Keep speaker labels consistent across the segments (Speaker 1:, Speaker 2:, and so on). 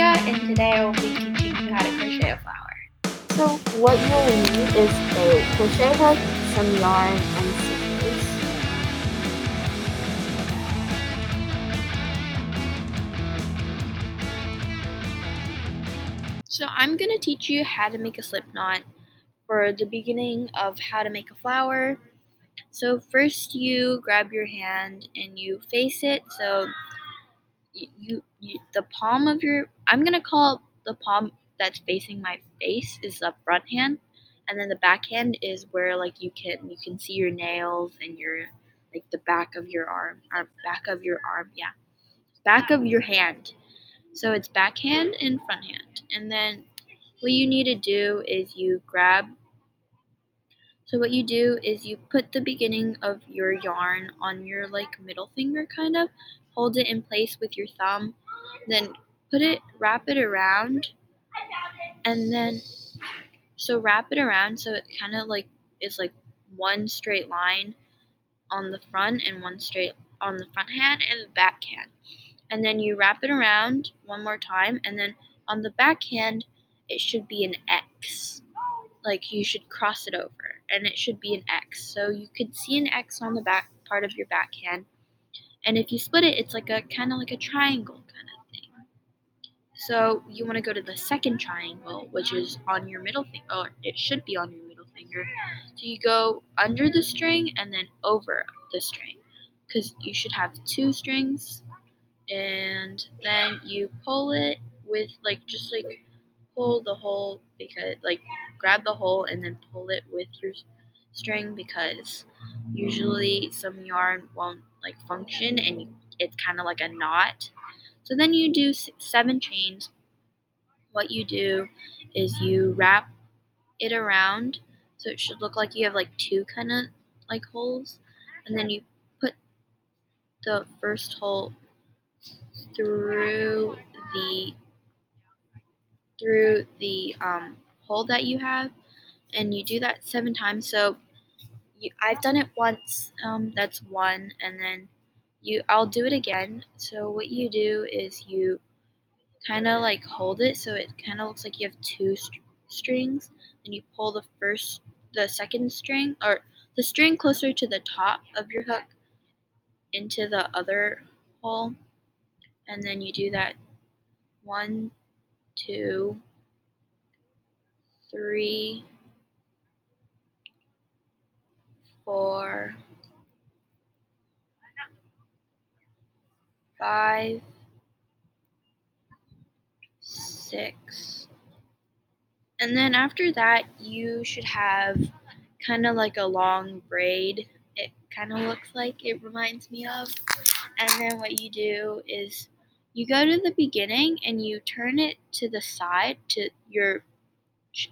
Speaker 1: And today I will be teaching you how to crochet a flower.
Speaker 2: So what you'll need is a crochet hook, some yarn, and scissors.
Speaker 1: So I'm going to teach you how to make a slip knot for the beginning of how to make a flower. So first you grab your hand and you face it so you, you, the palm of your I'm to call the palm that's facing my face is the front hand and then the back hand is where like you can you can see your nails and your like the back of your arm or back of your arm yeah. Back of your hand. So it's back hand and front hand. And then what you need to do is you grab so what you do is you put the beginning of your yarn on your like middle finger kind of hold it in place with your thumb then put it wrap it around and then so wrap it around so it kind of like is like one straight line on the front and one straight on the front hand and the back hand. And then you wrap it around one more time and then on the back hand it should be an X. Like you should cross it over and it should be an X. So you could see an X on the back part of your back hand and if you split it it's like a kind of like a triangle kind of thing. so you want to go to the second triangle, which is on your middle finger, or it should be on your middle finger. So you go under the string and then over the string, because you should have two strings, and then you pull it with like just like pull the hole because like grab the hole and then pull it with your string because usually some yarn won't like function and it's kind of like a knot so then you do seven chains. What you do is you wrap it around so it should look like you have like two kind of like holes and then you put the first hole through the through the um, hole that you have and you do that seven times so you, I've done it once um, that's one and then you I'll do it again. So what you do is you kind of like hold it so it kind of looks like you have two st- strings and you pull the first the second string or the string closer to the top of your hook into the other hole and then you do that one two three four five, six. And then after that, you should have kind of like a long braid. It kind of looks like it reminds me of. And then what you do is you go to the beginning and you turn it to the side to your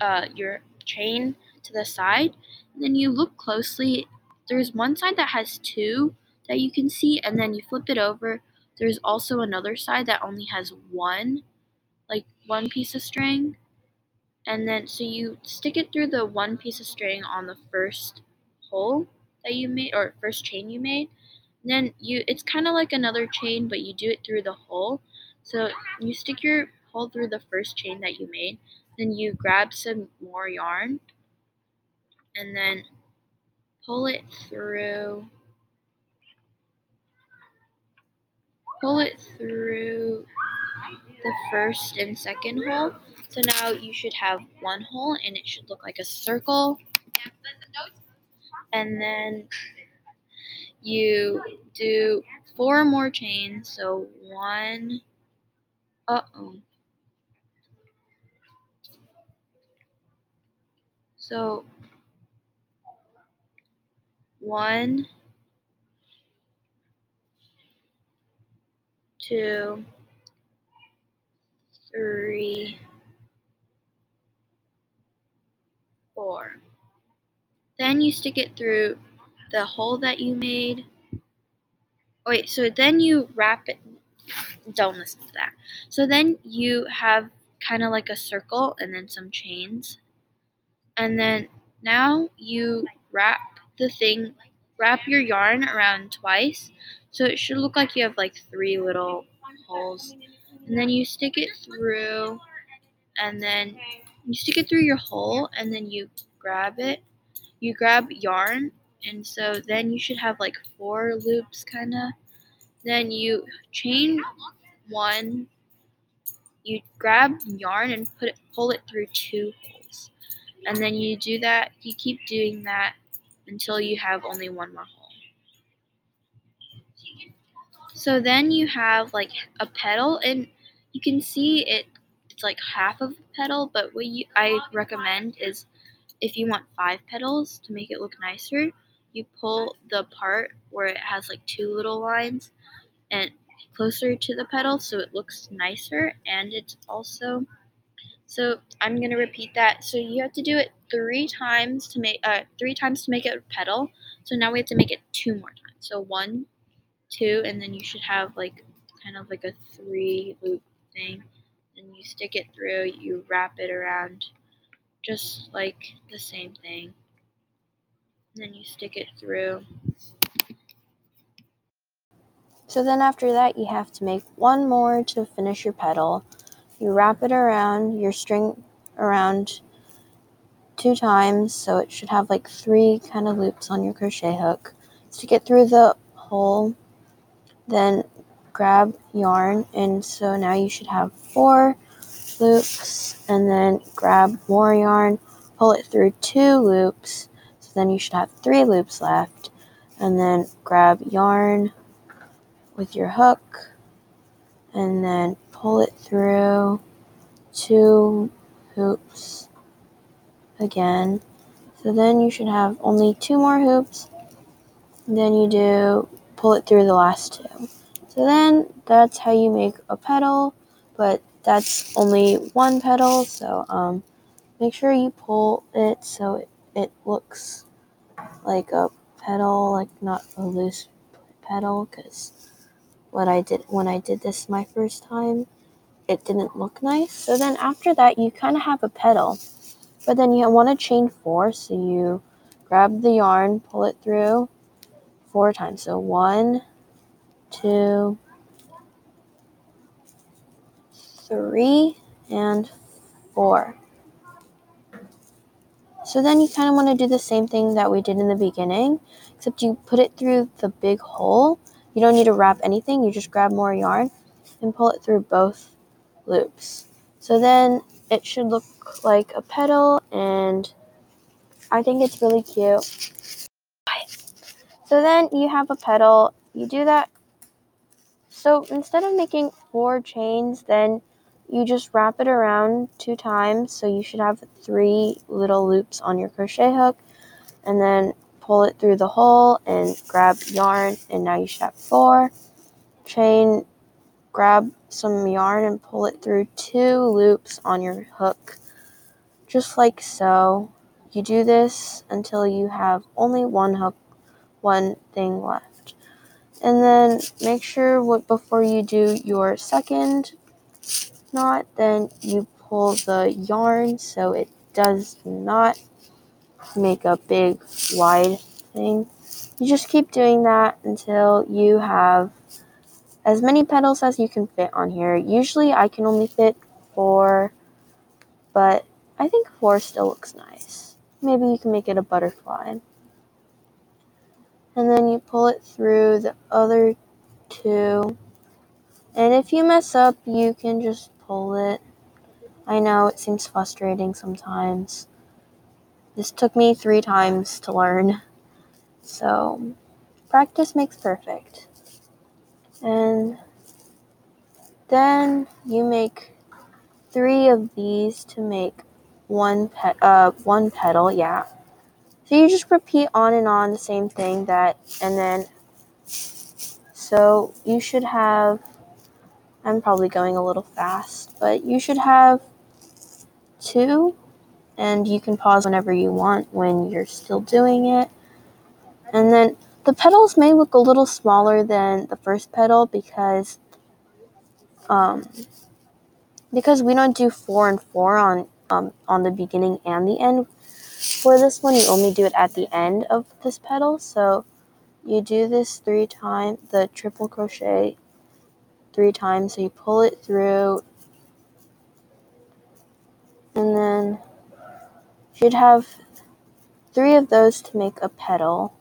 Speaker 1: uh, your chain to the side. Then you look closely. There's one side that has two that you can see, and then you flip it over there's also another side that only has one, like one piece of string. And then, so you stick it through the one piece of string on the first hole that you made, or first chain you made. And then you, it's kind of like another chain, but you do it through the hole. So you stick your hole through the first chain that you made. Then you grab some more yarn and then pull it through pull it through the first and second hole. So now you should have one hole and it should look like a circle. And then you do four more chains. So one, uh oh. So one, two, three, four. Then you stick it through the hole that you made. Oh, wait, so then you wrap it. Don't listen to that. So then you have kind of like a circle and then some chains. And then now you wrap the thing, wrap your yarn around twice so it should look like you have like three little holes. and then you stick it through and then you stick it through your hole and then you grab it. You grab yarn and so then you should have like four loops kind of then you chain one you grab yarn and put it pull it through two holes. And then you do that you keep doing that until you have only one more hole. So then you have like a petal and you can see it it's like half of a petal but what you, i recommend is if you want five petals to make it look nicer you pull the part where it has like two little lines and closer to the petal so it looks nicer and it's also so I'm gonna repeat that. So you have to do it three times to make uh three times to make it a petal. So now we have to make it two more times. So one, two, and then you should have like kind of like a three loop thing. And you stick it through, you wrap it around just like the same thing. And then you stick it through.
Speaker 2: So then after that, you have to make one more to finish your petal. You wrap it around your string around two times, so it should have like three kind of loops on your crochet hook. Stick get through the hole, then grab yarn, and so now you should have four loops, and then grab more yarn, pull it through two loops, so then you should have three loops left, and then grab yarn with your hook, and then pull it through two hoops again. So then you should have only two more hoops. Then you do pull it through the last two. So then that's how you make a petal, but that's only one petal. So um, make sure you pull it so it, it looks like a petal, like not a loose petal, because what I did when I did this my first time, it didn't look nice. So then after that, you kind of have a petal, but then you want to chain four. So you grab the yarn, pull it through four times. So one, two, three, and four. So then you kind of want to do the same thing that we did in the beginning, except you put it through the big hole. You don't need to wrap anything, you just grab more yarn and pull it through both loops. So then it should look like a petal and I think it's really cute. So then you have a petal, you do that. So instead of making four chains, then you just wrap it around two times. So you should have three little loops on your crochet hook and then pull it through the hole and grab yarn and now you should have four. Chain, grab some yarn and pull it through two loops on your hook, just like so. You do this until you have only one hook, one thing left. And then make sure what before you do your second knot, then you pull the yarn so it does not make a big wide thing. You just keep doing that until you have as many petals as you can fit on here. Usually I can only fit four, but I think four still looks nice. Maybe you can make it a butterfly. And then you pull it through the other two. And if you mess up, you can just pull it. I know it seems frustrating sometimes. This took me three times to learn. So, practice makes perfect. And then you make three of these to make one pet uh one petal, yeah. So you just repeat on and on the same thing that and then so you should have I'm probably going a little fast, but you should have two and you can pause whenever you want when you're still doing it. And then the petals may look a little smaller than the first petal because um, because we don't do four and four on um, on the beginning and the end. For this one, you only do it at the end of this petal. So you do this three times, the triple crochet three times. So you pull it through, and then should have three of those to make a petal.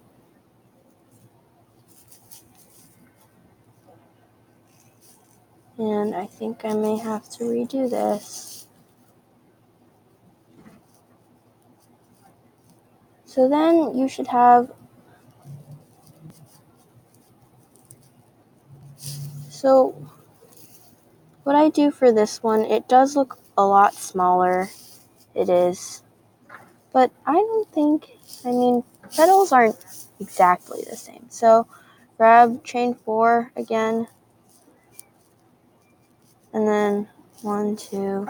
Speaker 2: And I think I may have to redo this. So then you should have So what I do for this one, it does look a lot smaller. It is. But I don't think, I mean, petals aren't exactly the same. So grab chain four again. And then one, two,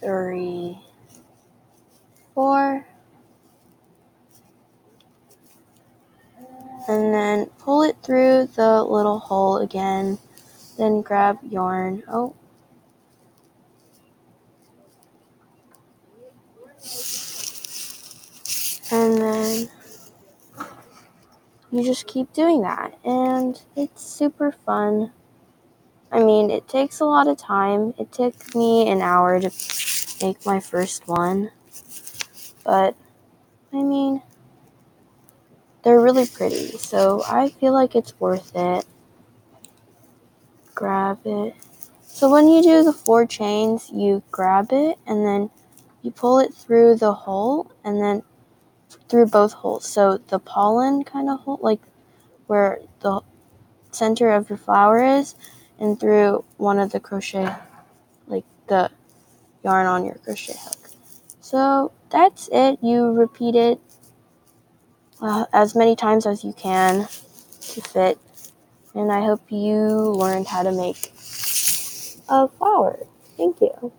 Speaker 2: three, four. And then pull it through the little hole again. Then grab yarn. Oh. And then you just keep doing that. And it's super fun. I mean, it takes a lot of time. It took me an hour to make my first one. But, I mean, they're really pretty. So I feel like it's worth it. Grab it. So when you do the four chains, you grab it and then you pull it through the hole and then through both holes. So the pollen kind of hole, like where the center of your flower is, and through one of the crochet, like the yarn on your crochet hook. So that's it. You repeat it uh, as many times as you can to fit. And I hope you learned how to make a flower. Thank you.